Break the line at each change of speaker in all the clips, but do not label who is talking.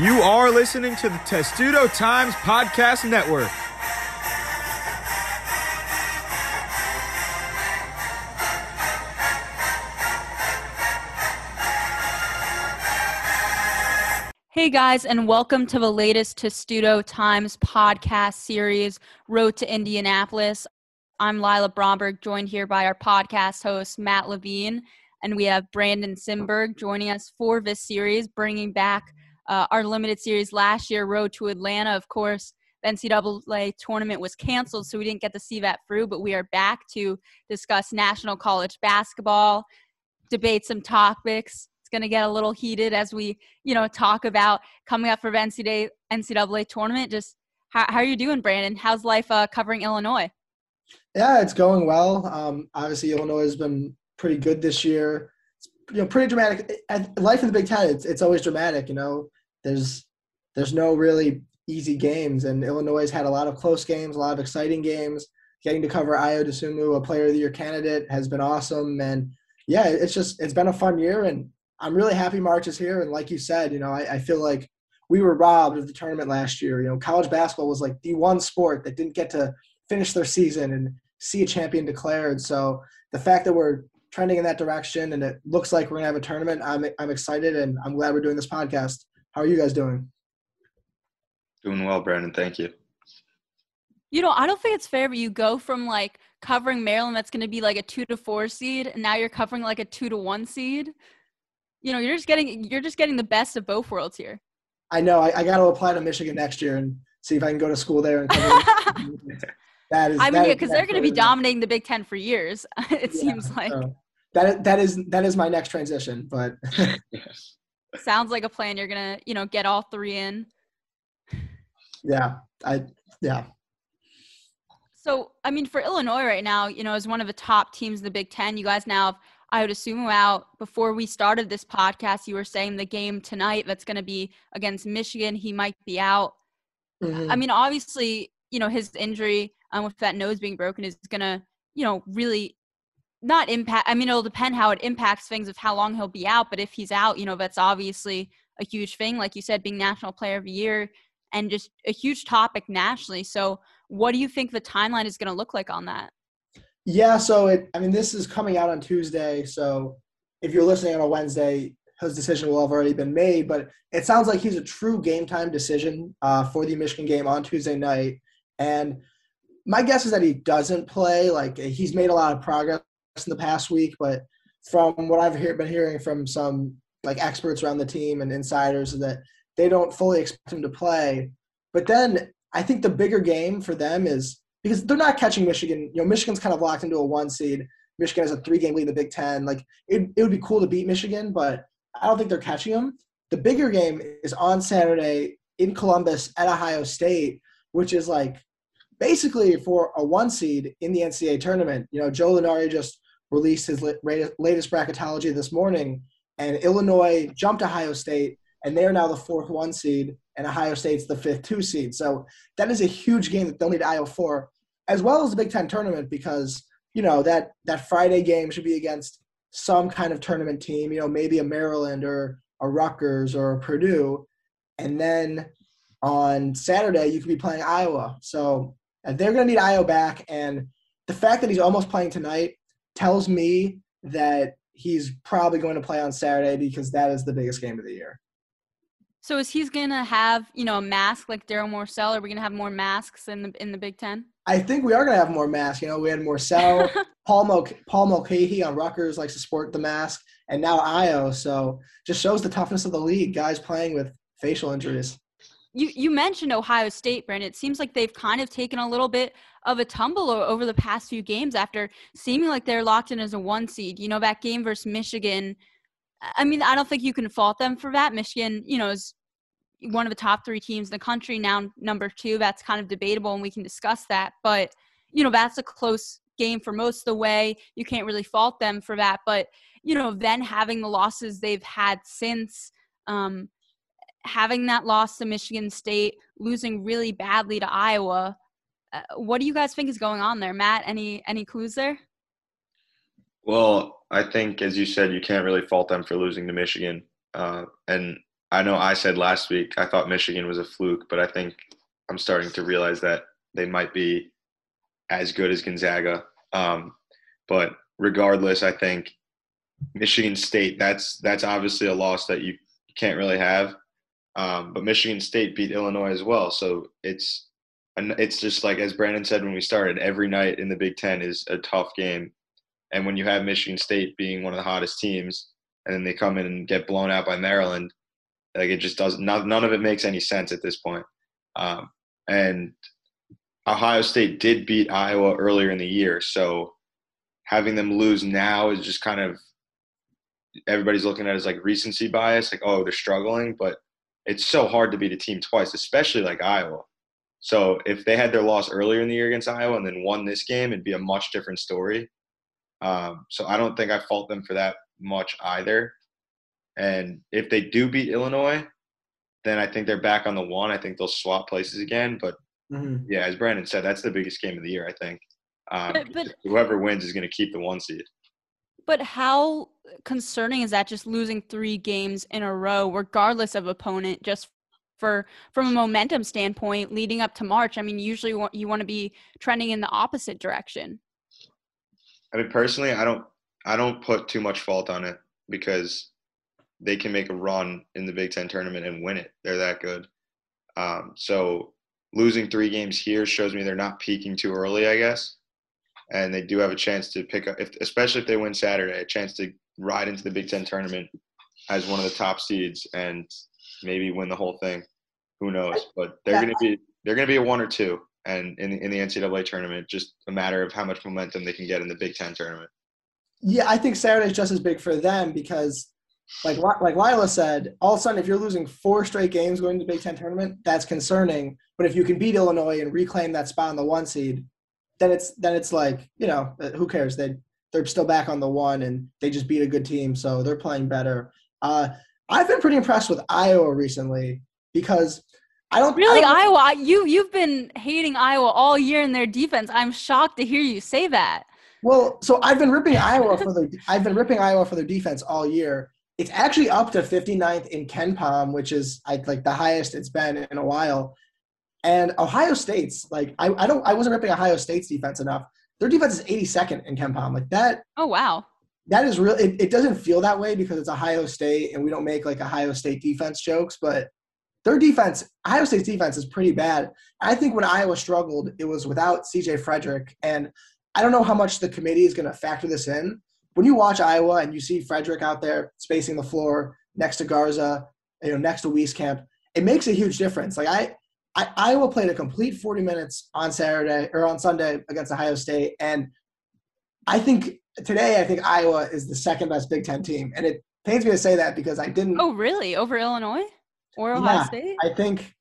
You are listening to the Testudo Times Podcast Network.
Hey guys, and welcome to the latest Testudo Times podcast series, Road to Indianapolis. I'm Lila Bromberg, joined here by our podcast host, Matt Levine, and we have Brandon Simberg joining us for this series, bringing back uh, our limited series last year, Road to Atlanta. Of course, the NCAA tournament was canceled, so we didn't get to see that through, but we are back to discuss national college basketball, debate some topics it's going to get a little heated as we, you know, talk about coming up for the NCAA, NCAA tournament. Just how, how are you doing, Brandon? How's life uh, covering Illinois?
Yeah, it's going well. Um, obviously, Illinois has been pretty good this year. It's, you know, pretty dramatic. Life in the Big Ten, it's, it's always dramatic. You know, there's there's no really easy games, and Illinois has had a lot of close games, a lot of exciting games. Getting to cover Ayo Dosunmu, a Player of the Year candidate, has been awesome. And yeah, it's just it's been a fun year, and I'm really happy March is here. And like you said, you know, I, I, feel like we were robbed of the tournament last year. You know, college basketball was like the one sport that didn't get to finish their season and see a champion declared. So the fact that we're trending in that direction and it looks like we're gonna have a tournament, I'm I'm excited and I'm glad we're doing this podcast. How are you guys doing?
Doing well, Brandon. Thank you.
You know, I don't think it's fair, but you go from like covering Maryland, that's going to be like a two to four seed, and now you're covering like a two to one seed you know, you're just getting you're just getting the best of both worlds here.
I know. I, I got to apply to Michigan next year and see if I can go to school there. And
that is. I mean, because they're going to be dominating the Big Ten for years. it yeah, seems like. So
that that is that is my next transition, but.
Sounds like a plan. You're gonna, you know, get all three in.
Yeah, I yeah.
So, I mean, for Illinois right now, you know, as one of the top teams in the Big Ten, you guys now have I would assume out before we started this podcast, you were saying the game tonight that's going to be against Michigan, he might be out. Mm-hmm. I mean, obviously, you know, his injury um, with that nose being broken is going to, you know, really not impact. I mean, it'll depend how it impacts things of how long he'll be out. But if he's out, you know, that's obviously a huge thing. Like you said, being National Player of the Year and just a huge topic nationally. So, what do you think the timeline is going to look like on that?
Yeah, so it. I mean, this is coming out on Tuesday, so if you're listening on a Wednesday, his decision will have already been made. But it sounds like he's a true game time decision uh, for the Michigan game on Tuesday night, and my guess is that he doesn't play. Like he's made a lot of progress in the past week, but from what I've hear, been hearing from some like experts around the team and insiders, that they don't fully expect him to play. But then I think the bigger game for them is because they're not catching Michigan. You know, Michigan's kind of locked into a one seed. Michigan has a three game lead in the Big Ten. Like it, it would be cool to beat Michigan, but I don't think they're catching them. The bigger game is on Saturday in Columbus at Ohio State, which is like basically for a one seed in the NCAA tournament. You know, Joe Lunardi just released his latest bracketology this morning, and Illinois jumped Ohio State, and they are now the fourth one seed, and Ohio State's the fifth two seed. So that is a huge game that they'll need Ayo for as well as the Big Ten tournament because you know that that Friday game should be against some kind of tournament team. You know, maybe a Maryland or a Rutgers or a Purdue, and then on Saturday you could be playing Iowa. So uh, they're going to need Ayo back, and the fact that he's almost playing tonight tells me that he's probably going to play on Saturday because that is the biggest game of the year.
So is he's gonna have you know a mask like Darryl Morsell? Are we gonna have more masks in the in the Big Ten?
I think we are gonna have more masks. You know, we had Morsell, Paul Mul- Paul Mulcahy on Rutgers likes to sport the mask, and now Ayo. So just shows the toughness of the league. Guys playing with facial injuries.
You you mentioned Ohio State, Brandon. It seems like they've kind of taken a little bit of a tumble over the past few games after seeming like they're locked in as a one seed. You know that game versus Michigan. I mean, I don't think you can fault them for that. Michigan, you know, is one of the top three teams in the country now number two that's kind of debatable and we can discuss that but you know that's a close game for most of the way you can't really fault them for that but you know then having the losses they've had since um, having that loss to michigan state losing really badly to iowa uh, what do you guys think is going on there matt any any clues there
well i think as you said you can't really fault them for losing to michigan uh, and I know I said last week I thought Michigan was a fluke, but I think I'm starting to realize that they might be as good as Gonzaga. Um, but regardless, I think Michigan State that's that's obviously a loss that you can't really have. Um, but Michigan State beat Illinois as well, so it's it's just like as Brandon said when we started. Every night in the Big Ten is a tough game, and when you have Michigan State being one of the hottest teams, and then they come in and get blown out by Maryland, like it just doesn't. None, none of it makes any sense at this point. Um, and Ohio State did beat Iowa earlier in the year, so having them lose now is just kind of everybody's looking at it as like recency bias, like oh they're struggling, but it's so hard to beat a team twice, especially like Iowa. So if they had their loss earlier in the year against Iowa and then won this game, it'd be a much different story. Um, so I don't think I fault them for that much either. And if they do beat Illinois, then I think they're back on the one. I think they'll swap places again. But mm-hmm. yeah, as Brandon said, that's the biggest game of the year. I think. Um, but, but, whoever wins is going to keep the one seed.
But how concerning is that? Just losing three games in a row, regardless of opponent, just for from a momentum standpoint leading up to March. I mean, usually you want to be trending in the opposite direction.
I mean, personally, I don't I don't put too much fault on it because they can make a run in the Big Ten tournament and win it. They're that good. Um, so losing three games here shows me they're not peaking too early, I guess. And they do have a chance to pick up, if, especially if they win Saturday, a chance to ride into the Big Ten tournament as one of the top seeds and maybe win the whole thing. Who knows? But they're going to be they're going to be a one or two, and in in the NCAA tournament, just a matter of how much momentum they can get in the Big Ten tournament.
Yeah, I think Saturday's just as big for them because, like like Lila said, all of a sudden, if you're losing four straight games going to the Big Ten tournament, that's concerning. But if you can beat Illinois and reclaim that spot on the one seed, then it's then it's like you know uh, who cares? They they're still back on the one and they just beat a good team, so they're playing better. Uh, I've been pretty impressed with Iowa recently because I don't
really
I
don't, Iowa. You you've been hating Iowa all year in their defense. I'm shocked to hear you say that.
Well, so I've been ripping Iowa for their I've been ripping Iowa for their defense all year. It's actually up to 59th in KenPom, which is like the highest it's been in a while. And Ohio State's like I, I don't I wasn't ripping Ohio State's defense enough. Their defense is 82nd in KenPom. Like that.
Oh wow
that is real. It, it doesn't feel that way because it's Ohio State and we don't make like Ohio State defense jokes, but their defense, Ohio State's defense is pretty bad. I think when Iowa struggled, it was without CJ Frederick. And I don't know how much the committee is going to factor this in. When you watch Iowa and you see Frederick out there spacing the floor next to Garza, you know, next to Wieskamp, it makes a huge difference. Like I, I, Iowa played a complete 40 minutes on Saturday or on Sunday against Ohio State, and I think today I think Iowa is the second best Big Ten team, and it pains me to say that because I didn't.
Oh, really? Over Illinois or Ohio
yeah,
State?
I think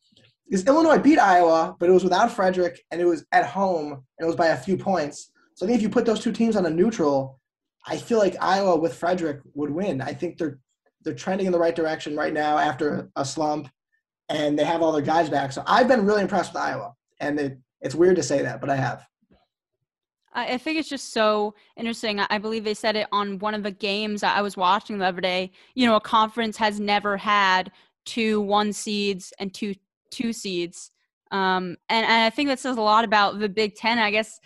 because Illinois beat Iowa, but it was without Frederick, and it was at home, and it was by a few points. So I think if you put those two teams on a neutral, I feel like Iowa with Frederick would win. I think they're they're trending in the right direction right now after a slump, and they have all their guys back. So I've been really impressed with Iowa, and it, it's weird to say that, but I have.
I think it's just so interesting. I believe they said it on one of the games I was watching the other day. You know, a conference has never had two one seeds and two two seeds. Um, and, and I think that says a lot about the Big Ten. I guess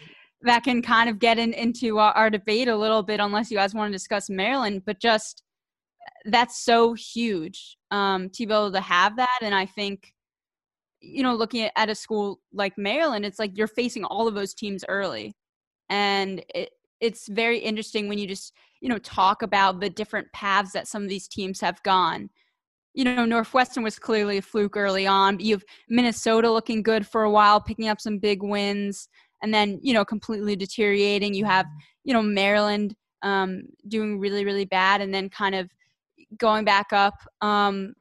that can kind of get in, into our, our debate a little bit, unless you guys want to discuss Maryland. But just that's so huge um, to be able to have that. And I think, you know, looking at, at a school like Maryland, it's like you're facing all of those teams early. And it, it's very interesting when you just you know talk about the different paths that some of these teams have gone. You know northwestern was clearly a fluke early on but you have minnesota looking good for a while picking up some big wins and then you know completely deteriorating. You have you know maryland um, doing really really bad and then kind of going back up um,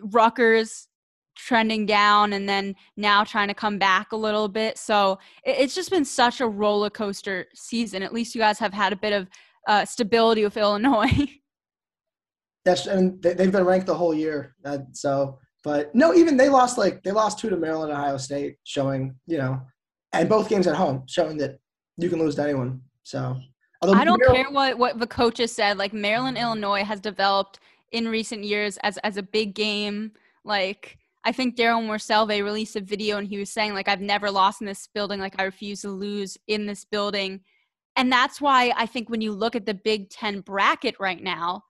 Rutgers trending down and then now trying to come back a little bit. So it's just been such a roller coaster season. At least you guys have had a bit of uh, stability with Illinois.
That's and they've been ranked the whole year. Uh, so, but no, even they lost like they lost two to Maryland, Ohio State, showing you know, and both games at home, showing that you can lose to anyone. So,
I don't Maryland, care what what the coaches said. Like Maryland, Illinois has developed in recent years as as a big game. Like I think Darryl Morsell released a video and he was saying like I've never lost in this building. Like I refuse to lose in this building, and that's why I think when you look at the Big Ten bracket right now,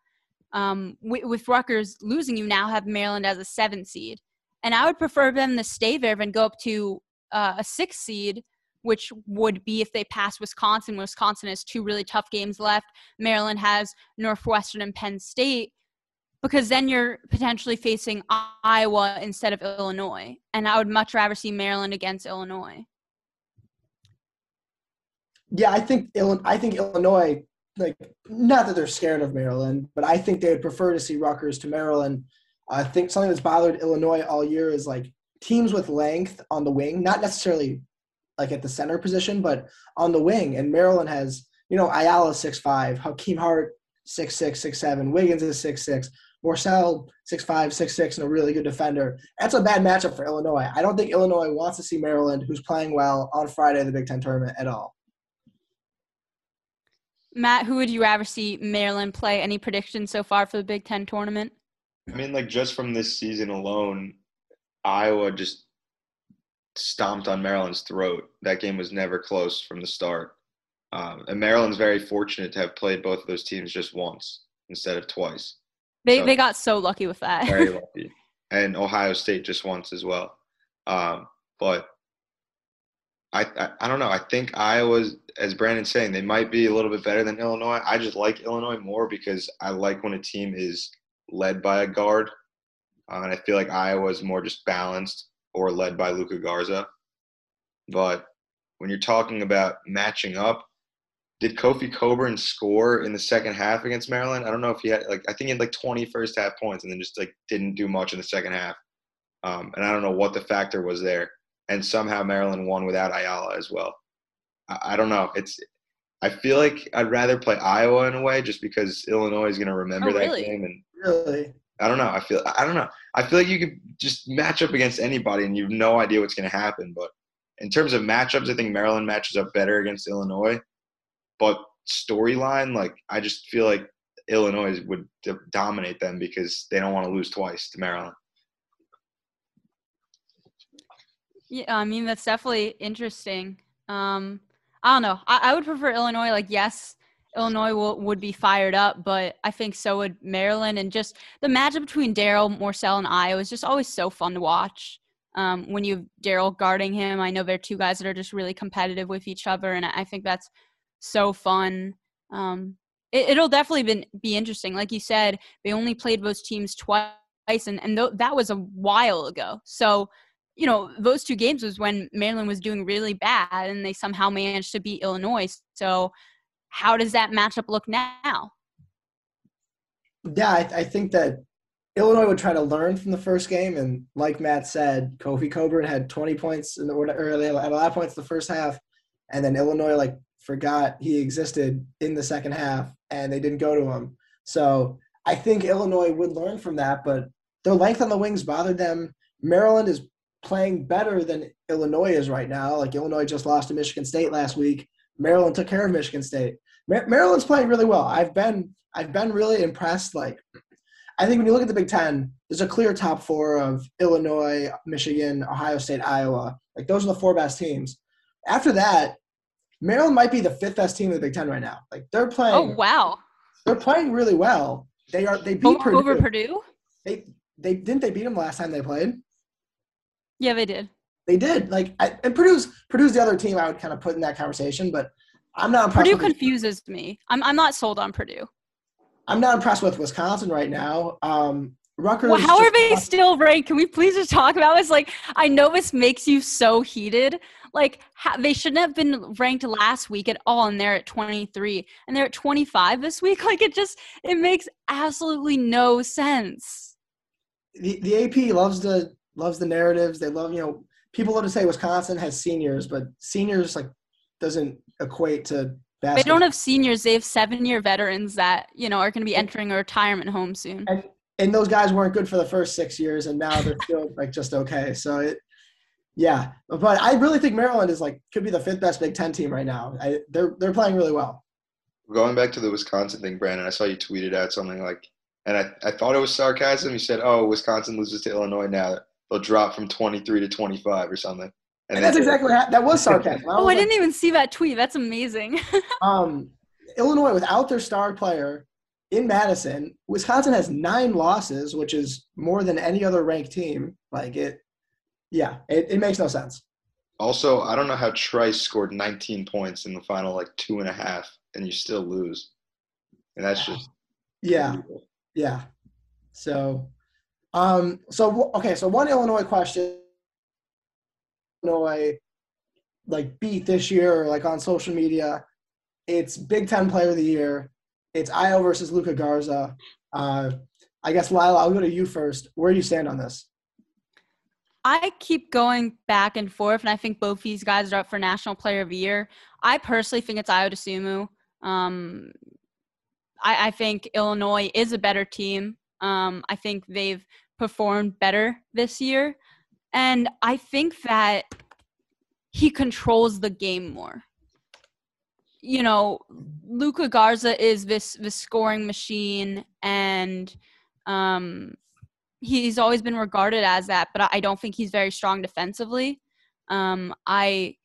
um, with, with Rutgers losing, you now have Maryland as a seven seed, and I would prefer them to stay there than go up to uh, a six seed which would be if they pass Wisconsin. Wisconsin has two really tough games left. Maryland has Northwestern and Penn State because then you're potentially facing Iowa instead of Illinois. And I would much rather see Maryland against Illinois.
Yeah, I think I think Illinois like not that they're scared of Maryland, but I think they would prefer to see Rutgers to Maryland. I think something that's bothered Illinois all year is like teams with length on the wing, not necessarily like at the center position, but on the wing. And Maryland has, you know, Ayala six five, Hakim Hart six six six seven, Wiggins is six six, Morsell six five six six, and a really good defender. That's a bad matchup for Illinois. I don't think Illinois wants to see Maryland, who's playing well on Friday in the Big Ten tournament at all.
Matt, who would you rather see Maryland play? Any predictions so far for the Big Ten tournament?
I mean, like just from this season alone, Iowa just stomped on Maryland's throat. That game was never close from the start. Um, and Maryland's very fortunate to have played both of those teams just once instead of twice.
They so, they got so lucky with that.
very lucky. And Ohio State just once as well. Um, but I, I, I don't know. I think Iowa's, as Brandon's saying, they might be a little bit better than Illinois. I just like Illinois more because I like when a team is led by a guard, uh, and I feel like Iowa is more just balanced or led by Luka Garza. But when you're talking about matching up, did Kofi Cockburn score in the second half against Maryland? I don't know if he had like I think he had like 20 first half points and then just like didn't do much in the second half. Um, and I don't know what the factor was there. And somehow Maryland won without Ayala as well. I, I don't know. It's I feel like I'd rather play Iowa in a way just because Illinois is going to remember oh, that
really?
game and
really
I don't know. I feel I don't know. I feel like you could just match up against anybody and you have no idea what's going to happen. But in terms of matchups, I think Maryland matches up better against Illinois. But storyline, like I just feel like Illinois would dominate them because they don't want to lose twice to Maryland.
Yeah, I mean that's definitely interesting. Um, I don't know. I, I would prefer Illinois. Like, yes, Illinois will, would be fired up, but I think so would Maryland. And just the matchup between Darryl Morsell and Ayo is just always so fun to watch. Um, when you have Darryl guarding him, I know they're two guys that are just really competitive with each other, and I think that's so fun. Um, it, will definitely be, be interesting. Like you said, they only played those teams twice, and, and th- that was a while ago. So, you know, those two games was when Maryland was doing really bad, and they somehow managed to beat Illinois. So, how does that matchup look now?
Yeah, I, I, think that Illinois would try to learn from the first game, and like Matt said, Kofi Cockburn had 20 points in the early at a lot of points the first half, and then Illinois like forgot he existed in the second half, and they didn't go to him. So I think Illinois would learn from that, but their length on the wings bothered them. Maryland is playing better than Illinois is right now. Like Illinois just lost to Michigan State last week. Maryland took care of Michigan State. Maryland's playing really well. I've been I've been really impressed. Like I think when you look at the Big Ten, there's a clear top four of Illinois, Michigan, Ohio State, Iowa. Like those are the four best teams. After that, Maryland might be the fifth best team in the Big Ten right now. Like they're playing.
Oh wow.
They're playing really well. They are. They beat
over,
Purdue.
over Purdue.
They they didn't they beat them last time they played.
Yeah, they did.
They did. Like I, and Purdue's Purdue's the other team I would kind of put in that conversation, but I'm not
impressed. Purdue confuses me. I'm I'm not sold on Purdue.
I'm not impressed with Wisconsin right now. Um, Rutgers.
Well, how are they still ranked? Can we please just talk about this? Like, I know this makes you so heated. Like, ha- they shouldn't have been ranked last week at all, and they're at 23, and they're at 25 this week. Like, it just it makes absolutely no sense.
The the AP loves the loves the narratives. They love you know people love to say Wisconsin has seniors, but seniors like doesn't equate to basketball.
They don't have seniors. They have seven-year veterans that you know are going to be entering a retirement home soon.
And and those guys weren't good for the first six years, and now they're still like just okay. So it, yeah. But I really think Maryland is like could be the fifth best Big Ten team right now. I, they're they're playing really well.
Going back to the Wisconsin thing, Brandon, I saw you tweeted out something like and I, I thought it was sarcasm. You said, "Oh, Wisconsin loses to Illinois now; they'll drop from 23 to 25 or something."
And, and that's exactly what that was sarcasm.
I oh, I like, didn't even see that tweet. That's amazing.
um, Illinois without their star player in Madison, Wisconsin has nine losses, which is more than any other ranked team. Like it, yeah, it, it makes no sense.
Also, I don't know how Trice scored 19 points in the final like two and a half, and you still lose, and that's just
yeah, yeah. So, um, so okay, so one Illinois question. Illinois, like beat this year, like on social media, it's Big Ten Player of the Year. It's Ayo versus Luka Garza. Uh, I guess Lila, I'll go to you first. Where do you stand on this?
I keep going back and forth, and I think both these guys are up for National Player of the Year. I personally think it's Ayo Dosunmu. Um, I, I, think Illinois is a better team. Um, I think they've performed better this year. And I think that he controls the game more. You know, Luka Garza is this this scoring machine and um he's always been regarded as that, but I don't think he's very strong defensively. Um, I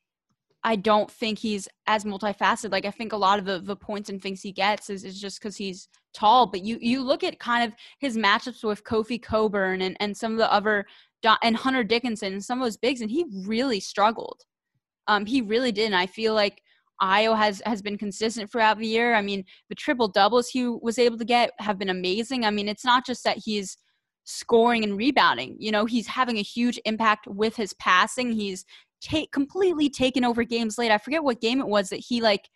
I don't think he's as multifaceted. Like I think a lot of the, the points and things he gets is, is just because he's tall. But you you look at kind of his matchups with Kofi Cockburn and, and some of the other and Hunter Dickinson and some of those bigs, and he really struggled. Um, he really did. And I feel like Ayo has has been consistent throughout the year. I mean, the triple doubles he was able to get have been amazing. I mean, it's not just that he's scoring and rebounding. You know, he's having a huge impact with his passing. He's take completely taken over games late. I forget what game it was that he like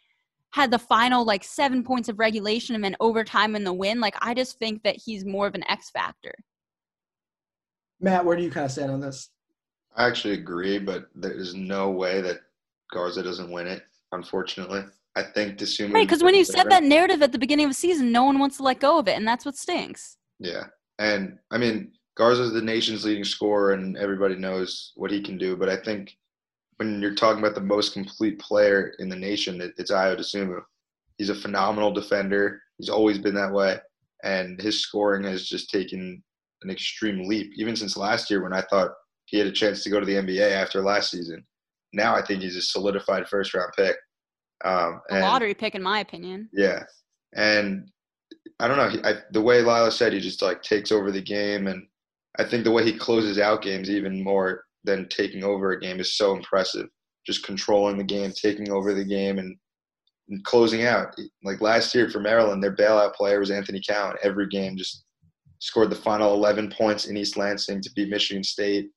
had the final like seven points of regulation and then overtime in the win. Like I just think that he's more of an X factor.
Matt, where do you kind of stand on this?
I actually agree, but there's no way that Garza doesn't win it. Unfortunately, I think Dosunmu.
Right, because when you said that narrative at the beginning of the season, no one wants to let go of it, and that's what stinks.
Yeah, and I mean, Garza is the nation's leading scorer, and everybody knows what he can do. But I think when you're talking about the most complete player in the nation, it, it's Ayo Dosunmu. He's a phenomenal defender. He's always been that way, and his scoring has just taken an extreme leap. Even since last year, when I thought he had a chance to go to the NBA after last season, now I think he's a solidified first round pick.
Um, and, a lottery pick, in my opinion.
Yeah, and I don't know. He, I, the way Lila said, he just like takes over the game, and I think the way he closes out games even more than taking over a game is so impressive. Just controlling the game, taking over the game, and, and closing out. Like last year for Maryland, their bailout player was Anthony Cowan. Every game, just scored the final 11 points in East Lansing to beat Michigan State,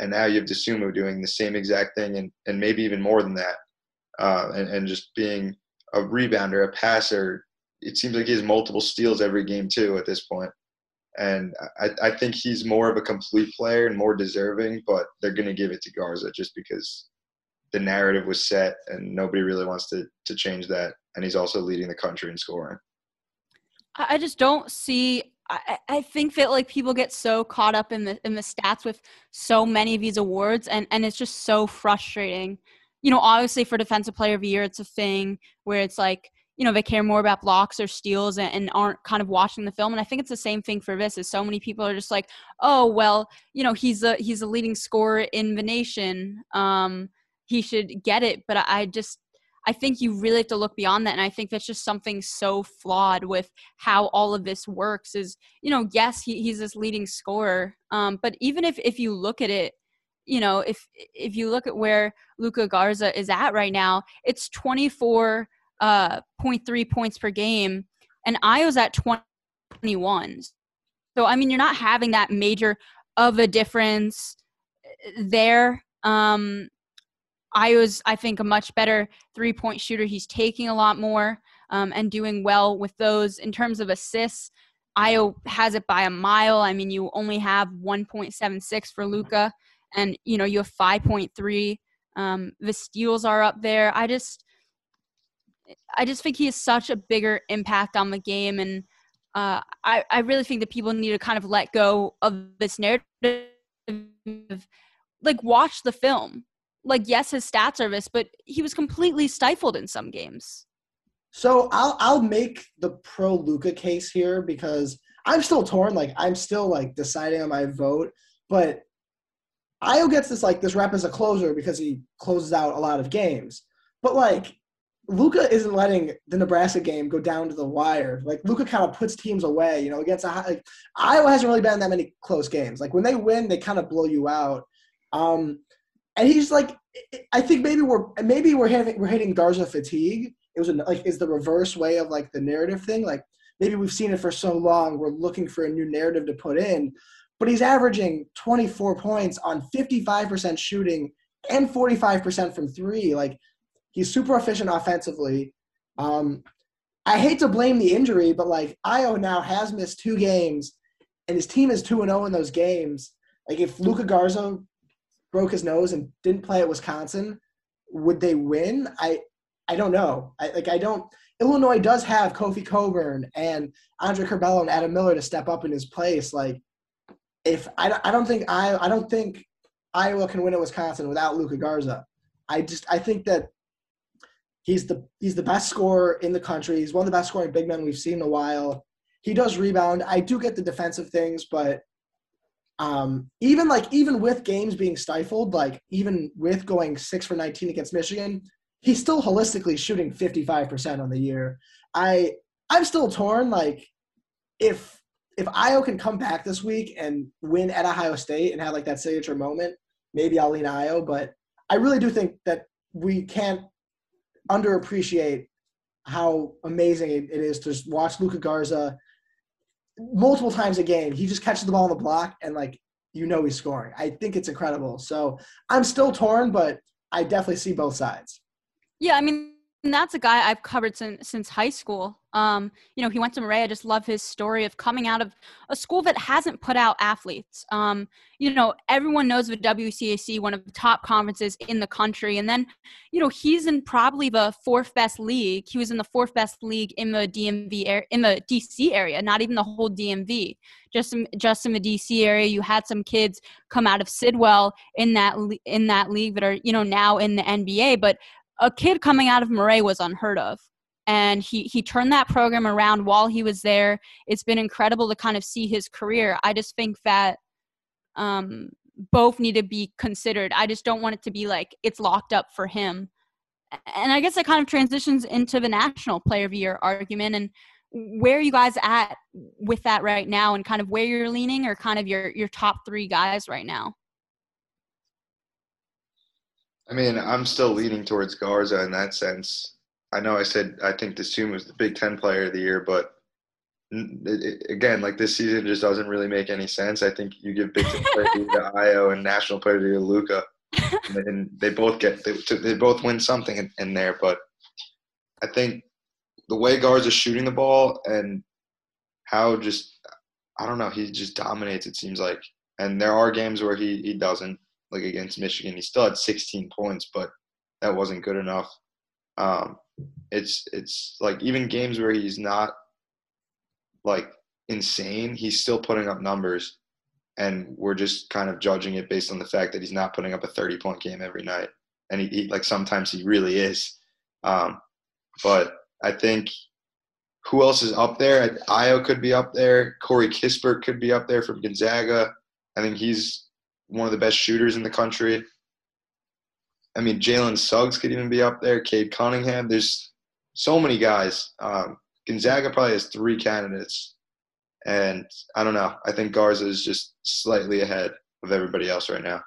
and now you have Dosunmu doing the same exact thing, and and maybe even more than that, uh, and and just being a rebounder, a passer, it seems like he has multiple steals every game too at this point. And I, I think he's more of a complete player and more deserving, but they're going to give it to Garza just because the narrative was set and nobody really wants to, to change that. And he's also leading the country in scoring.
I just don't see. I, I think that like people get so caught up in the in the stats with so many of these awards, and and it's just so frustrating. You know, obviously for defensive player of the year, it's a thing where it's like you know they care more about blocks or steals and, and, aren't kind of watching the film and i think it's the same thing for this is so many people are just like oh well you know he's a he's a leading scorer in the nation um he should get it but i just i think you really have to look beyond that and i think that's just something so flawed with how all of this works is you know yes he, he's this leading scorer um but even if if you look at it you know if if you look at where Luka garza is at right now it's 24 uh, 0.3 points per game, and Ayo's at 21. So, I mean, you're not having that major of a difference there. Um, Ayo's, I think, a much better three point shooter. He's taking a lot more um, and doing well with those. In terms of assists, Ayo has it by a mile. I mean, you only have 1.76 for Luka, and you know you have 5.3. Um, the steals are up there. I just I just think he has such a bigger impact on the game, and uh, I I really think that people need to kind of let go of this narrative. Like, watch the film. Like, yes, his stats are this, but he was completely stifled in some games.
So I'll I'll make the pro Luka case here because I'm still torn. Like I'm still like deciding on my vote, but Ayo gets this like this rep as a closer because he closes out a lot of games. But like Luka isn't letting the Nebraska game go down to the wire. Like Luka kind of puts teams away, you know, against a high, like Iowa hasn't really been in that many close games. Like when they win, they kind of blow you out. Um, and he's like, I think maybe we're maybe we're having we're hitting Garza fatigue. It was a, like is the reverse way of like the narrative thing. Like maybe we've seen it for so long, we're looking for a new narrative to put in but he's averaging 24 points on 55% shooting and 45% from three. Like he's super efficient offensively. Um, I hate to blame the injury, but like Ayo now has missed two games, and his team is two and zero oh in those games. Like if Luka Garza broke his nose and didn't play at Wisconsin, would they win? I I don't know. I like I don't. Illinois does have Kofi Cockburn and Andre Curbelo and Adam Miller to step up in his place. Like if I, I don't think I I don't think Iowa can win at Wisconsin without Luka Garza. I just I think that he's the he's the best scorer in the country. He's one of the best scoring big men we've seen in a while. He does rebound. I do get the defensive things, but um, even like even with games being stifled, like even with going six for 19 against Michigan, he's still holistically shooting 55% on the year. I I'm still torn. Like if if Ayo can come back this week and win at Ohio State and have like that signature moment, maybe I'll lean Ayo. But I really do think that we can't underappreciate how amazing it is to watch Luka Garza multiple times a game. He just catches the ball on the block and like you know he's scoring. I think it's incredible. So I'm still torn, but I definitely see both sides.
Yeah, I mean that's a guy I've covered since since high school. Um, you know, he went to Maret. I just love his story of coming out of a school that hasn't put out athletes. Um, you know, everyone knows of WCAC, one of the top conferences in the country. And then, you know, he's in probably the fourth best league. He was in the fourth best league in the DMV area, in the DC area, not even the whole DMV. Just in, just in the DC area, you had some kids come out of Sidwell in that in that league that are you know now in the NBA. But a kid coming out of Maret was unheard of. And he, he turned that program around while he was there. It's been incredible to kind of see his career. I just think that um, both need to be considered. I just don't want it to be like it's locked up for him. And I guess that kind of transitions into the national player of the year argument and where are you guys at with that right now and kind of where you're leaning or kind of your your top three guys right now
I mean, I'm still leaning towards Garza in that sense. I know I said I think Dosunmu was the Big Ten Player of the Year, but it, it, again, like this season just doesn't really make any sense. I think you give Big Ten Player to Ayo and National Player to Luka, and they both get they, they both win something in, in there. But I think the way Garza's shooting the ball and how just I don't know, he just dominates. It seems like, and there are games where he he doesn't like against Michigan. He still had 16 points, but that wasn't good enough. Um, it's it's like even games where he's not like insane, he's still putting up numbers, and we're just kind of judging it based on the fact that he's not putting up a 30 point game every night, and he, he like sometimes he really is. Um, but I think who else is up there? Ayo could be up there. Corey Kispert could be up there from Gonzaga. I think he's one of the best shooters in the country. I mean, Jalen Suggs could even be up there. Cade Cunningham. There's so many guys. Um, Gonzaga probably has three candidates, and I don't know. I think Garza is just slightly ahead of everybody else right now.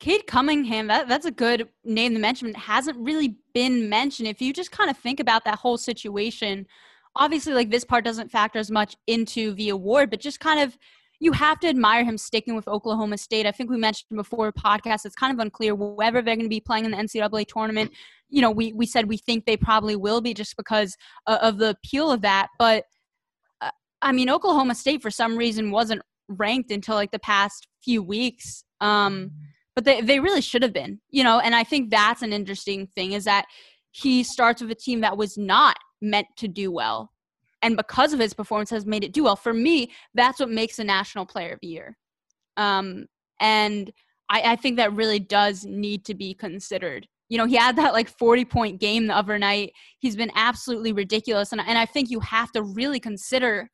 Cade Cunningham, that, that's a good name to mention. It hasn't really been mentioned. If you just kind of think about that whole situation, obviously, like this part doesn't factor as much into the award, but just kind of you have to admire him sticking with Oklahoma State. I think we mentioned before podcast, it's kind of unclear whether they're going to be playing in the NCAA tournament. You know, we, we said we think they probably will be just because of the appeal of that. But uh, I mean, Oklahoma State for some reason wasn't ranked until like the past few weeks. Um, but they, they really should have been, you know, and I think that's an interesting thing is that he starts with a team that was not meant to do well and because of his performance has made it do well. For me, that's what makes a national player of the year. Um, and I, I think that really does need to be considered. You know, he had that like 40 point game the other night. He's been absolutely ridiculous. And, and I think you have to really consider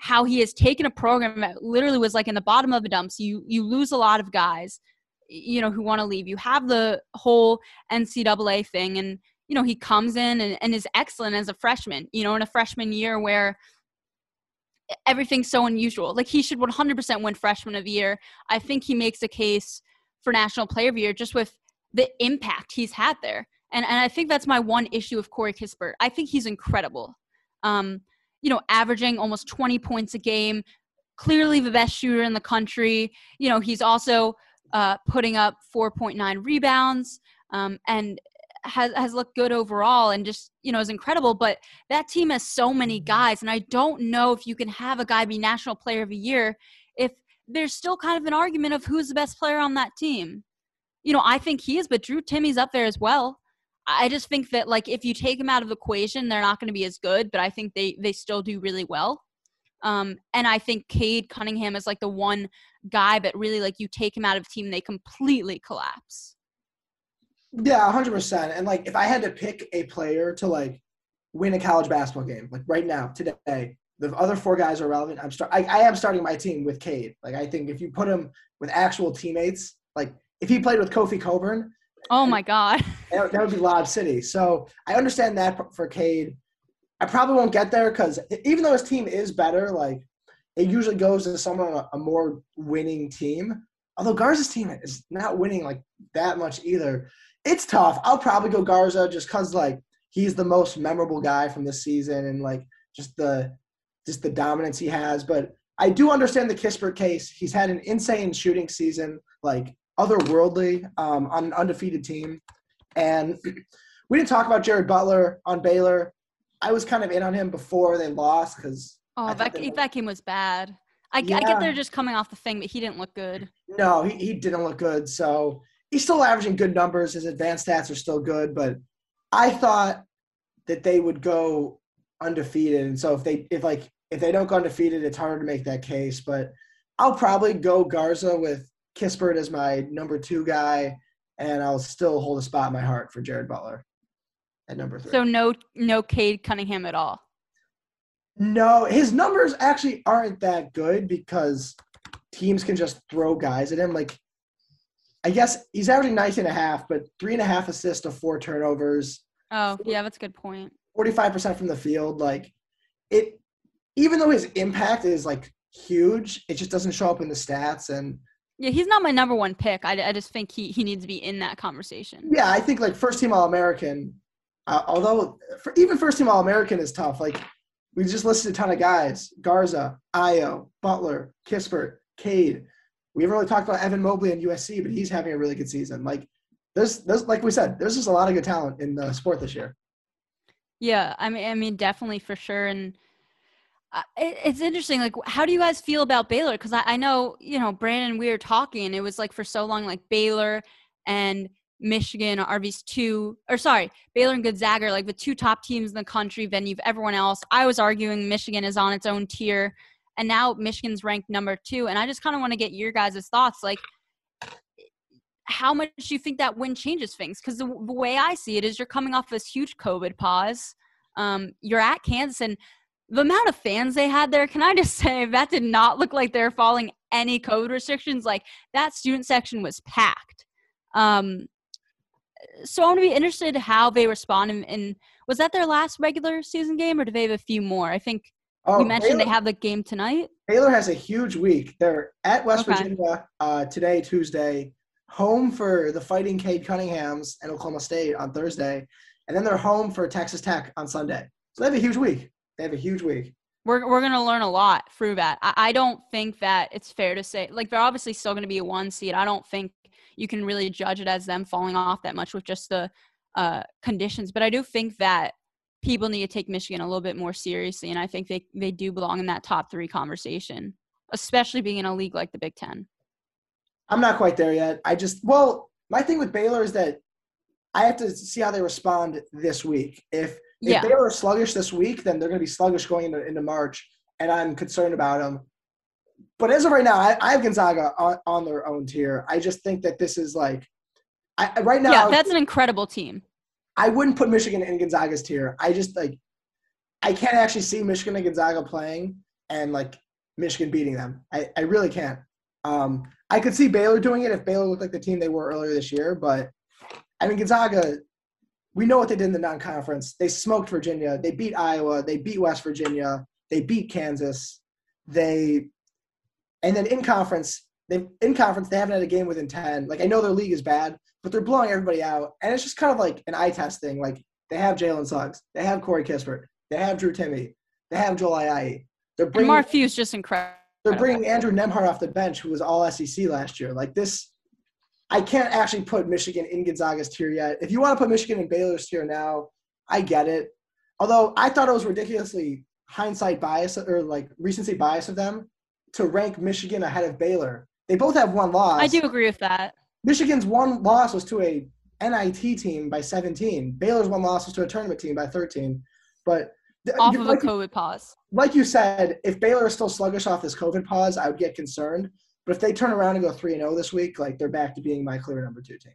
how he has taken a program that literally was like in the bottom of the dumps. You you lose a lot of guys, you know, who want to leave. You have the whole NCAA thing, and you know he comes in and, and is excellent as a freshman. You know, in a freshman year where everything's so unusual. Like he should 100% win freshman of the year. I think he makes a case for national player of the year just with the impact he's had there. And and I think that's my one issue of Corey Kispert. I think he's incredible. Um, you know, averaging almost 20 points a game, clearly the best shooter in the country. You know, he's also uh, putting up 4.9 rebounds um, and has has looked good overall and just you know is incredible. But that team has so many guys, and I don't know if you can have a guy be national player of the year if there's still kind of an argument of who's the best player on that team. You know, I think he is, but Drew Timme's up there as well. I just think that like if you take him out of the equation, they're not going to be as good, but I think they they still do really well. Um, and I think Cade Cunningham is like the one guy that really like you take him out of the team, they completely collapse.
Yeah, hundred percent. And like if I had to pick a player to like win a college basketball game, like right now, today, the other four guys are relevant. I'm start I, I am starting my team with Cade. Like I think if you put him with actual teammates, like if he played with Kofi Cockburn,
Oh my God.
that, that would be Lob City. So I understand that for Cade. I probably won't get there because even though his team is better, like it usually goes to someone on a, a more winning team. Although Garza's team is not winning like that much either. It's tough. I'll probably go Garza just because like he's the most memorable guy from this season and like just the just the dominance he has. But I do understand the Kispert case. He's had an insane shooting season. Like otherworldly um, on an undefeated team. And we didn't talk about Jared Butler on Baylor. I was kind of in on him before they lost because.
Oh, that, that game was bad. I, yeah. I, get they're just coming off the thing, but he didn't look good.
No, he, he didn't look good. So he's still averaging good numbers. His advanced stats are still good, but I thought that they would go undefeated. And so if they if like if they don't go undefeated, it's harder to make that case. But I'll probably go Garza with Kispert as my number two guy, and I'll still hold a spot in my heart for Jared Butler at number three.
So no, no Cade Cunningham at all.
No, his numbers actually aren't that good because teams can just throw guys at him. Like, I guess he's averaging 19 and a half, but three and a half assists to four turnovers.
Oh, yeah, that's a good point.
45% from the field. Like, it, even though his impact is like huge, it just doesn't show up in the stats. And
yeah, he's not my number one pick. I, I just think he, he needs to be in that conversation.
Yeah, I think like first team All American, uh, although for, even first team All American is tough. Like we just listed a ton of guys: Garza, Ayo, Butler, Kispert, Cade. We haven't really talked about Evan Mobley and USC, but he's having a really good season. Like there's, there's like we said, there's just a lot of good talent in the sport this year.
Yeah, I mean, I mean, definitely for sure, and uh, it's interesting. Like, how do you guys feel about Baylor? Because I, I, know, you know, Brandon, we were talking. It was like for so long, like Baylor and Michigan are these two, or sorry, Baylor and Gonzaga are like the two top teams in the country. Then you've everyone else. I was arguing Michigan is on its own tier, and now Michigan's ranked number two. And I just kind of want to get your guys' thoughts. Like, how much do you think that win changes things? Because the, the, way I see it is you're coming off this huge COVID pause. Um, you're at Kansas, and the amount of fans they had there, can I just say that did not look like they're following any code restrictions. Like that student section was packed. Um, so I'm gonna be interested how they respond. And, and, was that their last regular season game, or do they have a few more? I think oh, you mentioned Baylor, they have the game tonight.
Baylor has a huge week. They're at West okay. Virginia uh, today, Tuesday. Home for the Fighting Cade Cunninghams and Oklahoma State on Thursday, and then they're home for Texas Tech on Sunday. So they have a huge week. They have a huge week.
We're, we're going to learn a lot through that. I, I don't think that it's fair to say, like, they're obviously still going to be a one seed. I don't think you can really judge it as them falling off that much with just the uh, conditions. But I do think that people need to take Michigan a little bit more seriously. And I think they, they do belong in that top three conversation, especially being in a league like the Big Ten.
I'm not quite there yet. I just, well, my thing with Baylor is that I have to see how they respond this week. If if yeah. they are sluggish this week, then they're going to be sluggish going into, into March, and I'm concerned about them. But as of right now, I, I have Gonzaga on, on, their own tier. I just think that this is like, I, right now.
Yeah, that's an incredible team.
I wouldn't put Michigan in Gonzaga's tier. I just like, I can't actually see Michigan and Gonzaga playing, and like Michigan beating them. I, I really can't. Um, I could see Baylor doing it if Baylor looked like the team they were earlier this year, but I mean Gonzaga. We know what they did in the non-conference. They smoked Virginia. They beat Iowa. They beat West Virginia. They beat Kansas. They, and then in conference, they in conference they haven't had a game within ten. Like I know their league is bad, but they're blowing everybody out, and it's just kind of like an eye test thing. Like they have Jalen Suggs, they have Corey Kispert, they have Drew Timme, they have Joel Ayayi. They're bringing
Mark Few's just incredible.
they're bringing Andrew Nembhard off the bench, who was all SEC last year. Like this, I can't actually put Michigan in Gonzaga's tier yet. If you want to put Michigan in Baylor's tier now, I get it. Although I thought it was ridiculously hindsight bias or like recency bias of them to rank Michigan ahead of Baylor. They both have one loss.
I do agree with that.
Michigan's one loss was to a NIT team by 17. Baylor's one loss was to a tournament team by 13. But
Off of a COVID pause.
like you said, if Baylor is still sluggish off this COVID pause, I would get concerned. But if they turn around and go 3 0 this week, like they're back to being my clear number two team.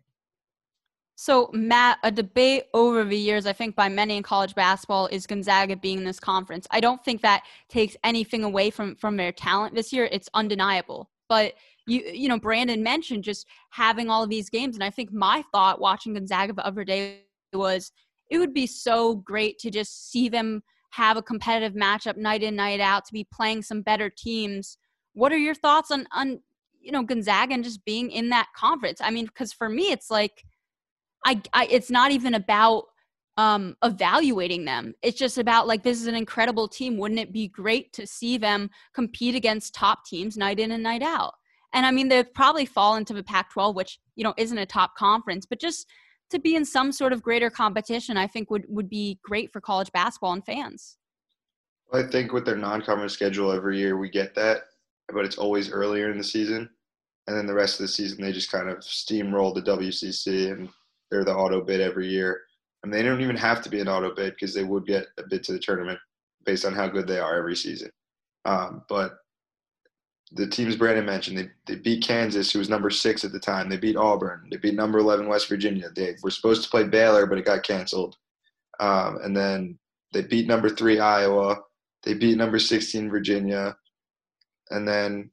So, Matt, a debate over the years, I think, by many in college basketball is Gonzaga being in this conference. I don't think that takes anything away from from their talent this year. It's undeniable. But you you know, Brandon mentioned just having all of these games, and I think my thought watching Gonzaga the other day was it would be so great to just see them have a competitive matchup night in, night out, to be playing some better teams. What are your thoughts on on you know Gonzaga and just being in that conference? I mean, because for me, it's like I, I it's not even about um evaluating them it's just about like this is an incredible team wouldn't it be great to see them compete against top teams night in and night out and i mean they've probably fall into the pac 12 which you know isn't a top conference but just to be in some sort of greater competition i think would would be great for college basketball and fans
I think with their non-conference schedule every year we get that, but it's always earlier in the season, and then the rest of the season they just kind of steamroll the WCC and they're the auto bid every year. And they don't even have to be an auto bid because they would get a bid to the tournament based on how good they are every season. Um, but the teams Brandon mentioned, they, they beat Kansas, who was number six at the time. They beat Auburn. They beat number 11 West Virginia. They were supposed to play Baylor, but it got canceled. Um, and then they beat number three Iowa. They beat number 16 Virginia. And then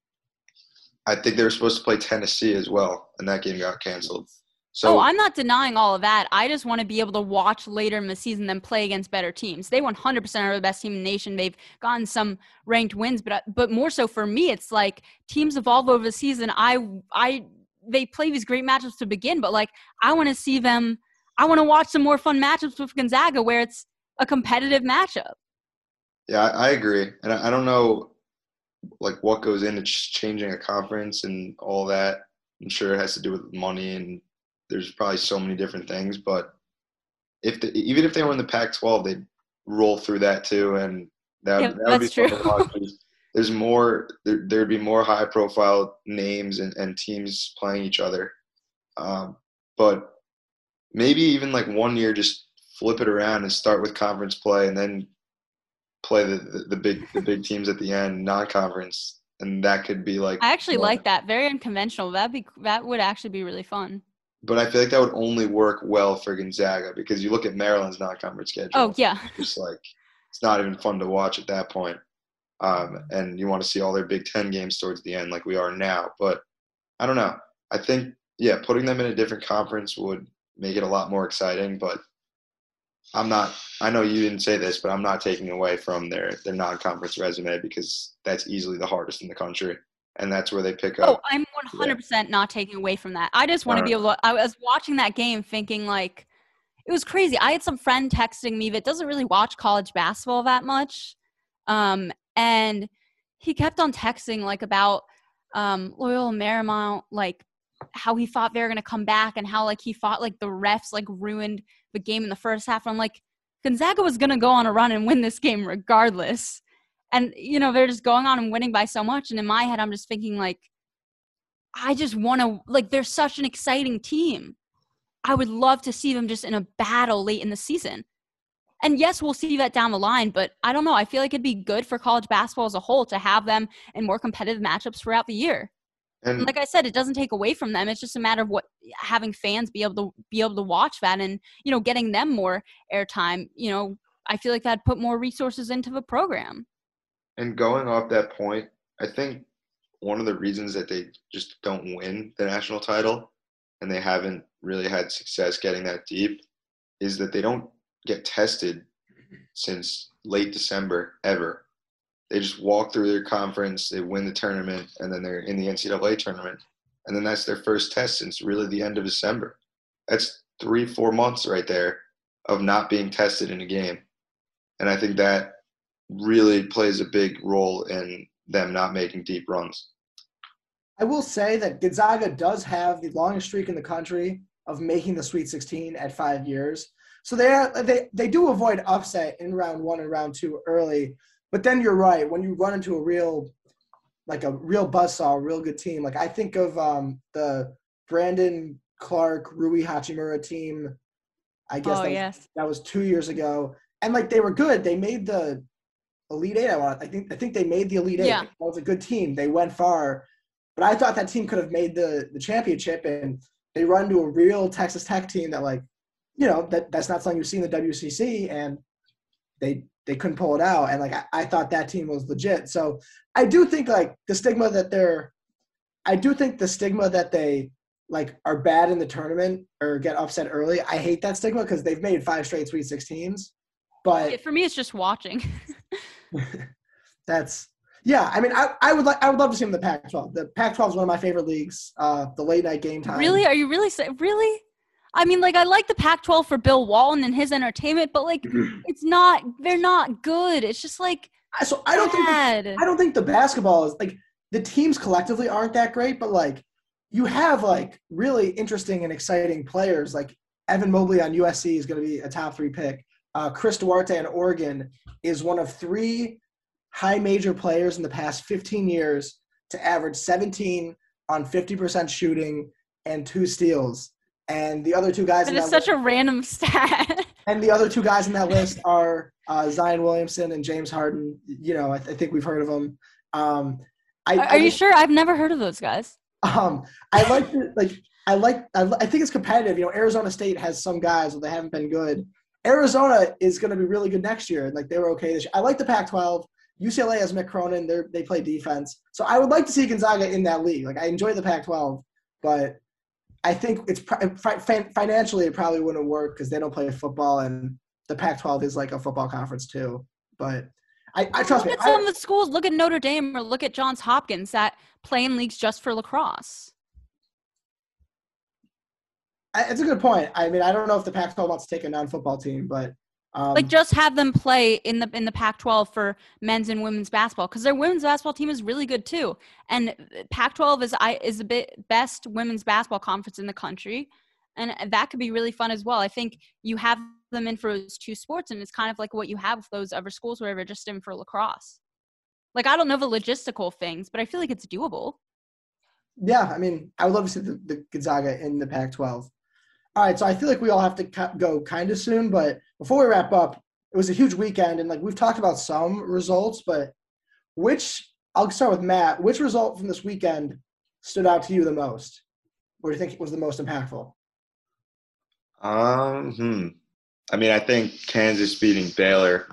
I think they were supposed to play Tennessee as well, and that game got canceled. So
oh i'm not denying all of that. I just want to be able to watch later in the season them play against better teams. They 100% are the best team in the nation. They've gotten some ranked wins but uh, but more so for me it's like teams evolve over the season. I i they play these great matchups to begin but like i want to see them i want to watch some more fun matchups with gonzaga where it's a competitive matchup.
Yeah, I, I agree, and I, I don't know like what goes into ch- changing a conference and all that. I'm sure it has to do with money, and there's probably so many different things. But if the, even if they were in the Pac-12, they'd roll through that too, and that,
Yeah,
that would be
true.
There's- more. There, there'd be more high-profile names and, and teams playing each other. Um, but maybe even like one year, just flip it around and start with conference play, and then play the, the, the big the big teams at the end, non-conference, and that could be like.
i actually like that very unconventional that'd be that would actually be really fun
But I feel like that would only work well for Gonzaga because you look at Maryland's non-conference schedule.
oh yeah
It's like it's not even fun to watch at that point. Um, and you want to see all their Big Ten games towards the end, like we are now. But I don't know. I think yeah, putting them in a different conference would make it a lot more exciting. But I'm not. I know you didn't say this, but I'm not taking away from their their non-conference resume because that's easily the hardest in the country, and that's where they pick up.
Oh,
up.
I'm 100% not taking away from that. I just want to be able to. I was watching that game thinking, like, it was crazy. I had some friend texting me that doesn't really watch college basketball that much. Um, and he kept on texting, like, about um, Loyola Marymount, like, how he thought they were going to come back and how, like, he thought, like, the refs, like, ruined the game in the first half. I'm like, Gonzaga was going to go on a run and win this game regardless. And, you know, they're just going on and winning by so much. And in my head, I'm just thinking, like, I just want to like they're such an exciting team. I would love to see them just in a battle late in the season. And yes, we'll see that down the line, but I don't know. I feel like it'd be good for college basketball as a whole to have them in more competitive matchups throughout the year. And
And
like I said, it doesn't take away from them. It's just a matter of what having fans be able to be able to watch that and, you know, getting them more airtime, you know, I feel like that'd put more resources into the program.
And going off that point, I think one of the reasons that they just don't win the national title and they haven't really had success getting that deep is that they don't get tested since late December ever. They just walk through their conference, they win the tournament, and then they're in the NCAA tournament. And then that's their first test since really the end of December. That's three, four months right there of not being tested in a game. And I think that really plays a big role in them not making deep runs.
I will say that Gonzaga does have the longest streak in the country of making the Sweet 16 at five years. So they are, they they do avoid upset in round one and round two early. But then you're right when you run into a real, like a real buzzsaw, a real good team. Like I think of um, the Brandon Clarke, Rui Hachimura team. I guess
Oh
that, was,
yes.
that was two years ago, and like they were good. They made the Elite Eight. I want. I think I think they made the Elite Eight.
Yeah.
That was a good team. They went far, but I thought that team could have made the the championship, and they run to a real Texas Tech team that like, you know, that that's not something you see in the WCC, and they they couldn't pull it out. And like I, I thought that team was legit. So I do think like the stigma that they're, I do think the stigma that they like are bad in the tournament or get upset early. I hate that stigma because they've made five straight Sweet 16s, but
for me, it's just watching.
that's yeah. I mean, I, I would like I would love to see them in the Pac-12. The Pac-12 is one of my favorite leagues. Uh, the late night game time.
really? Are you really say really? I mean, like I like the Pac-12 for Bill Walton and his entertainment, but like it's not. They're not good. It's just like
So I don't think the. I don't think the basketball is like the teams collectively aren't that great, but like you have like really interesting and exciting players. Like Evan Mobley on USC is going to be a top three pick. Uh, Chris Duarte in Oregon is one of three high major players in the past 15 years to average 17 on 50% shooting and two steals. And the other two guys
That
in
is
that
such a random stat.
and the other two guys in that list are uh, Zion Williamson and James Harden. You know, I, th- I think we've heard of them. Um, I,
Are,
I
you sure? I've never heard of those guys.
Um, I like to, like I like I, I think it's competitive. You know, Arizona State has some guys, but they haven't been good. Arizona is going to be really good next year, and like they were okay this year. I like the Pac-12. UCLA has Mick Cronin. They they play defense, so I would like to see Gonzaga in that league. Like I enjoy the Pac-12, but I think it's uh, fin- financially it probably wouldn't work because they don't play football, and the Pac-12 is like a football conference too. But I, I trust
look
me.
at some
I,
of the schools. Look at Notre Dame or look at Johns Hopkins that play in leagues just for lacrosse.
It's a good point. I mean, I don't know if the Pac-12 wants to take a non-football team, but um,
like just have them play in the in the Pac-12 for men's and women's basketball because their women's basketball team is really good too. And Pac-12 is I is the bit best women's basketball conference in the country, and that could be really fun as well. I think you have them in for those two sports, and it's kind of like what you have with those other schools where they're just in for lacrosse. Like I don't know the logistical things, but I feel like it's doable.
Yeah, I mean, I would love to see the, the Gonzaga in the Pac-12. All right, so I feel like we all have to go kind of soon, but before we wrap up, it was a huge weekend, and like we've talked about some results, but which I'll start with Matt. Which result from this weekend stood out to you the most? What do you think was the most impactful?
Um, hmm. I mean, I think Kansas beating Baylor.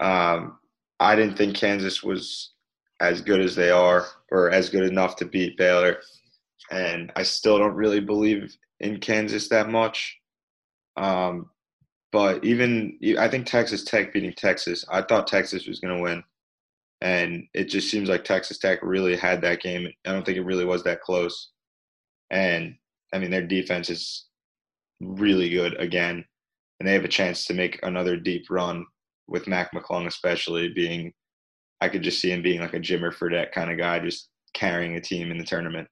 Um, I didn't think Kansas was as good as they are, or as good enough to beat Baylor, and I still don't really believe in Kansas that much. Um, but even I think Texas Tech beating Texas. I thought Texas was going to win, and it just seems like Texas Tech really had that game. I don't think it really was that close, and I mean their defense is really good again, and they have a chance to make another deep run with Mac McClung, especially being. I could just see him being like a Jimmer Fredette kind of guy, just carrying a team in the tournament.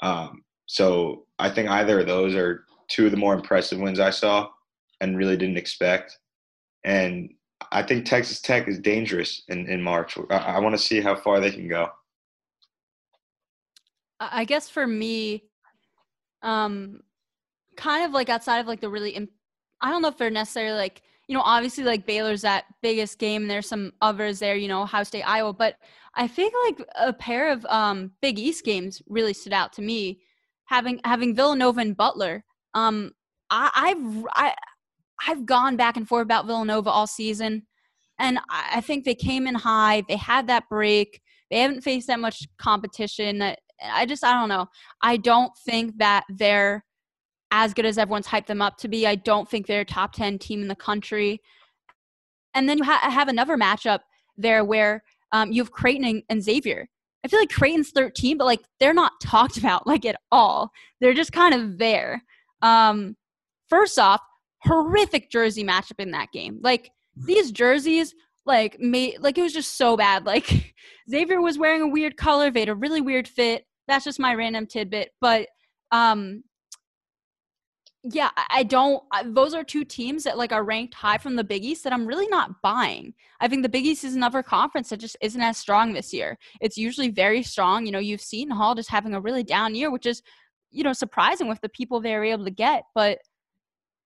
Um, so I think either of those are two of the more impressive wins I saw, and really didn't expect. And I think Texas Tech is dangerous in, in March. I, I want to see how far they can go.
I guess for me, um, kind of like outside of like the really, imp- I don't know if they're necessarily like, you know, obviously like Baylor's that biggest game. There's some others there, you know, Ohio State, Iowa, but I think like a pair of um, Big East games really stood out to me. Having having Villanova and Butler, um, I, I've I, I've gone back and forth about Villanova all season. And I think they came in high. They had that break. They haven't faced that much competition. I just, I don't know. I don't think that they're as good as everyone's hyped them up to be. I don't think they're a top 10 team in the country. And then you ha- have another matchup there where um, you have Creighton and, and Xavier. I feel like Creighton's 13, but like they're not talked about like at all. They're just kind of there. Um, first off, horrific jersey matchup in that game. Like these jerseys, like made like it was just so bad. Like Xavier was wearing a weird color, they had a really weird fit. That's just my random tidbit. But um, yeah, I don't. Those are two teams that like are ranked high from the Big East that I'm really not buying. I think the Big East is another conference that just isn't as strong this year. It's usually very strong. You know, you've seen Hall just having a really down year, which is, you know, surprising with the people they were able to get. But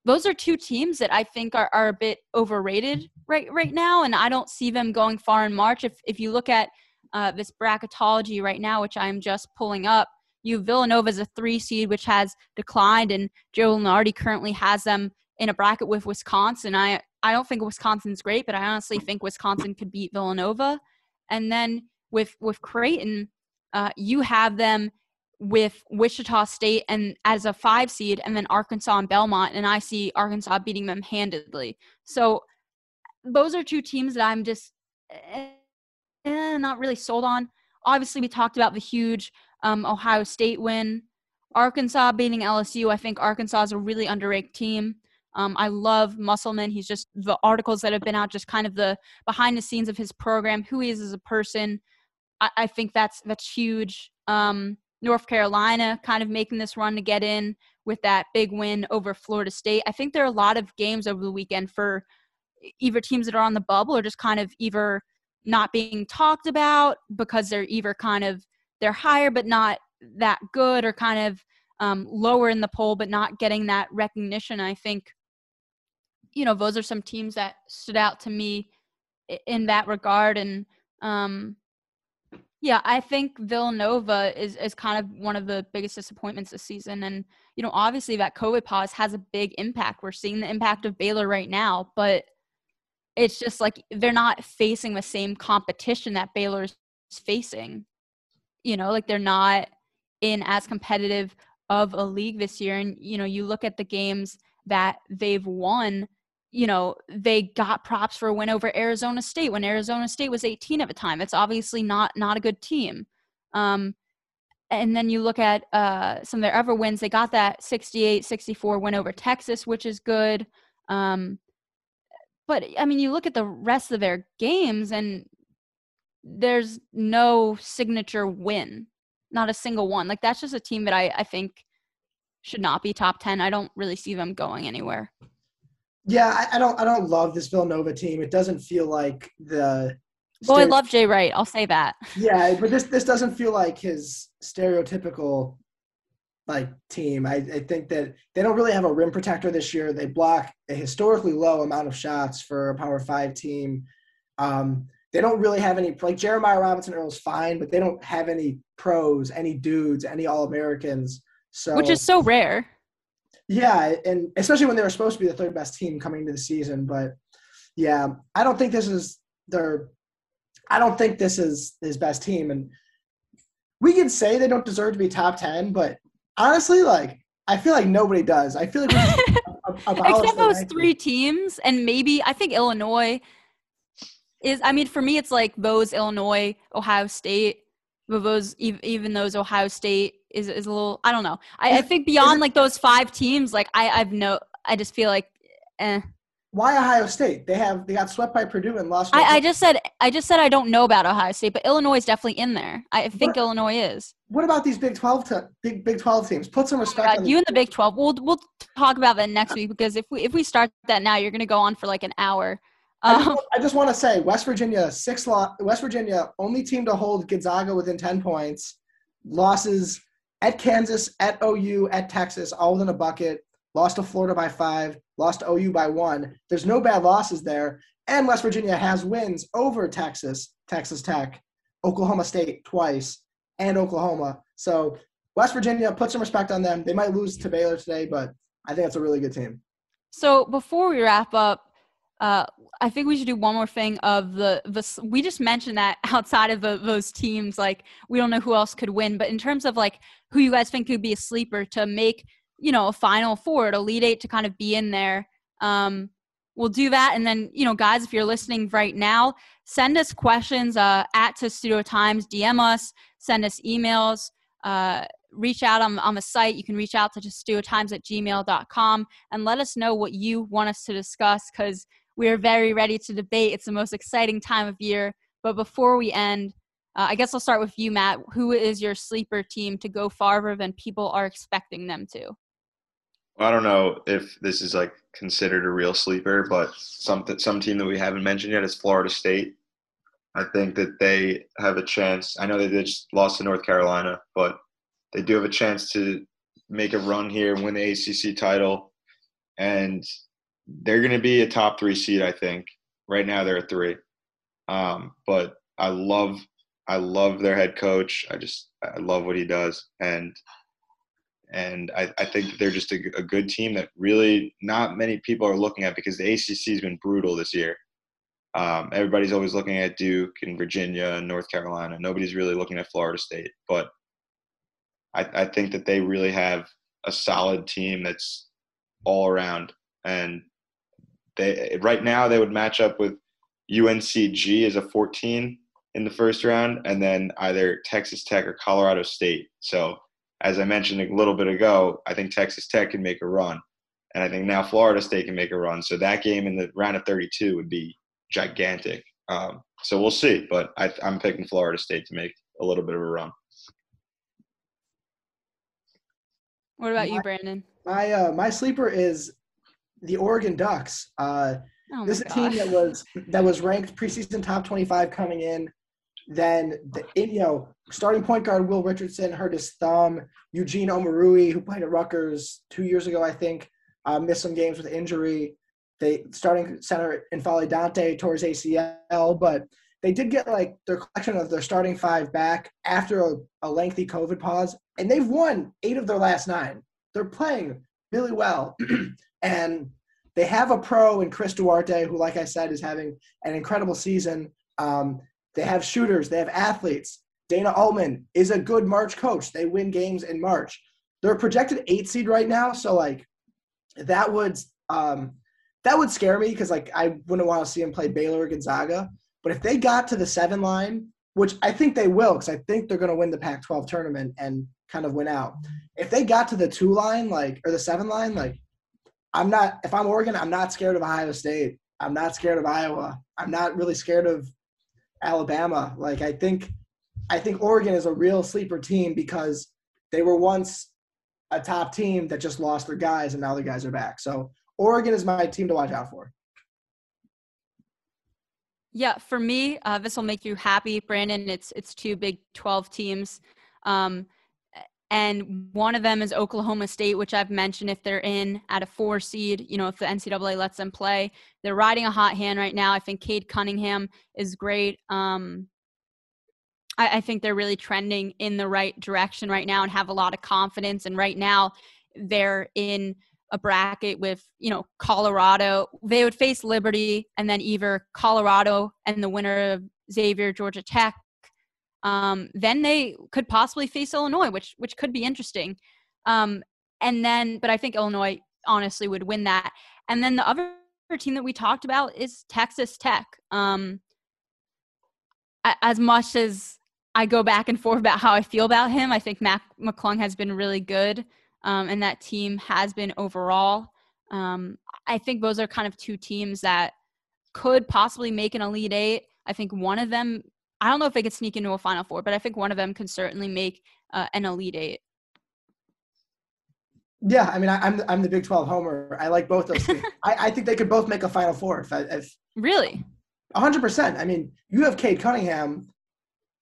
those are two teams that I think are, are a bit overrated right right now, and I don't see them going far in March. If if you look at uh, this bracketology right now, which I'm just pulling up you Villanova as a three seed, which has declined, and Joe Lunardi currently has them in a bracket with Wisconsin. I I don't think Wisconsin's great, but I honestly think Wisconsin could beat Villanova. And then with with Creighton, uh, you have them with Wichita State and as a five seed, and then Arkansas and Belmont, and I see Arkansas beating them handedly. So those are two teams that I'm just eh, not really sold on. Obviously, we talked about the huge um, Ohio State win. Arkansas beating LSU. I think Arkansas is a really underrated team. Um, I love Musselman. He's just the articles that have been out, just kind of the behind the scenes of his program, who he is as a person. I, I think that's that's huge. Um, North Carolina kind of making this run to get in with that big win over Florida State. I think there are a lot of games over the weekend for either teams that are on the bubble or just kind of either not being talked about because they're either kind of they're higher but not that good or kind of um, lower in the poll but not getting that recognition. I think you know those are some teams that stood out to me in that regard. And um, yeah i think villanova is, is kind of one of the biggest disappointments this season. And you know obviously that covid pause has a big impact. We're seeing the impact of baylor right now but it's just like they're not facing the same competition that baylor's facing you know like they're not in as competitive of a league this year. And you know you look at the games that they've won you know they got props for a win over arizona state when arizona state was 18 at the time. It's obviously not not a good team. Um, and then you look at uh, some of their other wins. They got that 68 64 win over texas which is good. Um, but i mean you look at the rest of their games and there's no signature win, not a single one. Like that's just a team that I, I think should not be top 10. I don't really see them going anywhere.
Yeah, I, I don't I don't love this Villanova team. It doesn't feel like the
Well, I love Jay Wright. I'll say that.
Yeah, but this this doesn't feel like his stereotypical like team. I, I think that they don't really have a rim protector this year. They block a historically low amount of shots for a power five team. Um, they don't really have any like Jeremiah Robinson Earl's fine, but they don't have any pros, any dudes, any All Americans. So
which is so rare.
Yeah, and especially when they were supposed to be the third best team coming into the season. But yeah, I don't think this is their. I don't think this is his best team, and we can say they don't deserve to be top ten, but honestly, like I feel like nobody does. I feel like
except those three teams, and maybe I think Illinois is I mean for me it's like those Illinois, Ohio State, those even those Ohio State is is a little I don't know. I, I think beyond like those five teams, like I I've no I just feel like eh.
Why Ohio State? They have they got swept by Purdue and lost.
I, I, just said I just said I don't know about Ohio State, but Illinois is definitely in there. I think what, Illinois is.
What about these Big Twelve to, big Big Twelve teams? Put some respect. Oh
God, you and the Big Twelve. We'll we'll talk about that next week because if we if we start that now, you're going to go on for like an hour.
I just, um, I just, want to say West Virginia six lot West Virginia only team to hold Gonzaga within ten points. Losses at Kansas, at OU, at Texas, all within a bucket. Lost to Florida by five. Lost to OU by one. There's no bad losses there. And West Virginia has wins over Texas, Texas Tech, Oklahoma State twice, and Oklahoma. So West Virginia, put some respect on them. They might lose to Baylor today, but I think it's a really good team.
So before we wrap up, uh, I think we should do one more thing of the the. We just mentioned that outside of the, those teams, like we don't know who else could win, but in terms of like who you guys think could be a sleeper to make, you know, a final four, to lead eight, to kind of be in there. Um, we'll do that, and then you know, guys, if you're listening right now, send us questions uh, at Testudo Times, DM us, send us emails. Uh, reach out on, on the site. You can reach out to testudotimes at gmail.com and let us know what you want us to discuss because we are very ready to debate. It's the most exciting time of year. But before we end, uh, I guess I'll start with you, Matt. Who is your sleeper team to go farther than people are expecting them to?
I don't know if this is like considered a real sleeper, but something some team that we haven't mentioned yet is Florida State. I think that they have a chance. I know they just lost to North Carolina, but they do have a chance to make a run here, win the ACC title, and they're going to be a top three seed. I think right now they're a three, um, but I love I love their head coach. I just I love what he does, and and I, I think they're just a, a good team that really not many people are looking at because the ACC has been brutal this year. Um, everybody's always looking at Duke and Virginia and North Carolina. Nobody's really looking at Florida State, but I, I think that they really have a solid team that's all around. And they right now they would match up with UNCG as a 14 in the first round, and then either Texas Tech or Colorado State. So as I mentioned a little bit ago, I think Texas Tech can make a run, and I think now Florida State can make a run. So that game in the round of 32 would be gigantic. Um, so we'll see, but I, I'm picking Florida State to make a little bit of a run.
What about you, Brandon?
My uh, my sleeper is the Oregon Ducks. Uh, oh this is a team that was that was ranked preseason top 25 coming in. Then the, you know starting point guard Will Richardson hurt his thumb. Eugene Omoruyi, who played at Rutgers two years ago, I think, uh, missed some games with injury. They starting center N'Faly Dante towards ACL, but they did get like their collection of their starting five back after a, a lengthy COVID pause, and they've won eight of their last nine. They're playing really well, and they have a pro in Chris Duarte, who, like I said, is having an incredible season. Um, they have shooters, they have athletes. Dana Altman is a good March coach. They win games in March. They're projected eight seed right now, so like that would um, that would scare me because like I wouldn't want to see him play Baylor or Gonzaga. But if they got to the seven line, which I think they will, because I think they're going to win the Pac-12 tournament and kind of win out. If they got to the two line, like or the seven line, like I'm not. If I'm Oregon, I'm not scared of Ohio State. I'm not scared of Iowa. I'm not really scared of Alabama. Like I think, I think Oregon is a real sleeper team because they were once a top team that just lost their guys and now their guys are back. So Oregon is my team to watch out for.
Yeah, for me, uh, this will make you happy, Brandon. It's it's two Big Twelve teams, um, and one of them is Oklahoma State, which I've mentioned. If they're in at a four seed, you know, if the NCAA lets them play, they're riding a hot hand right now. I think Cade Cunningham is great. Um, I, I think they're really trending in the right direction right now and have a lot of confidence. And right now, they're in a bracket with you know Colorado. They would face Liberty and then either Colorado and the winner of Xavier Georgia Tech. Um, then they could possibly face Illinois, which which could be interesting. Um, and then, but I think Illinois honestly would win that. And then the other team that we talked about is Texas Tech. Um, as much as I go back and forth about how I feel about him, I think Mac McClung has been really good um, and that team has been overall. Um, I think those are kind of two teams that could possibly make an Elite Eight. I think one of them, I don't know if they could sneak into a Final Four, but I think one of them can certainly make uh, an Elite Eight.
Yeah, I mean, I, am I'm, I'm the Big 12 homer. I like both those. I, I think they could both make a Final Four. If, if
really,
100. percent I mean, you have Cade Cunningham,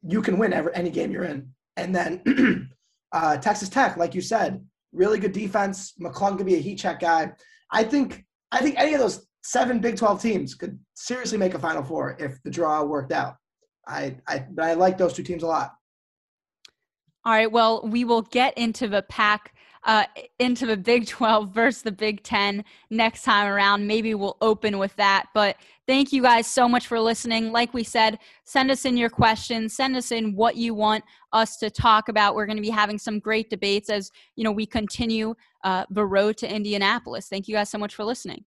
you can win every, any game you're in, and then uh, Texas Tech, like you said, really good defense. McClung could be a heat check guy. I think I think any of those seven Big 12 teams could seriously make a Final Four if the draw worked out. I I I like those two teams a lot.
All right. Well, we will get into the pack, uh, into the Big 12 versus the Big 10 next time around. Maybe we'll open with that. But thank you guys so much for listening. Like we said, send us in your questions, send us in what you want us to talk about. We're going to be having some great debates as you know we continue uh, the road to Indianapolis. Thank you guys so much for listening.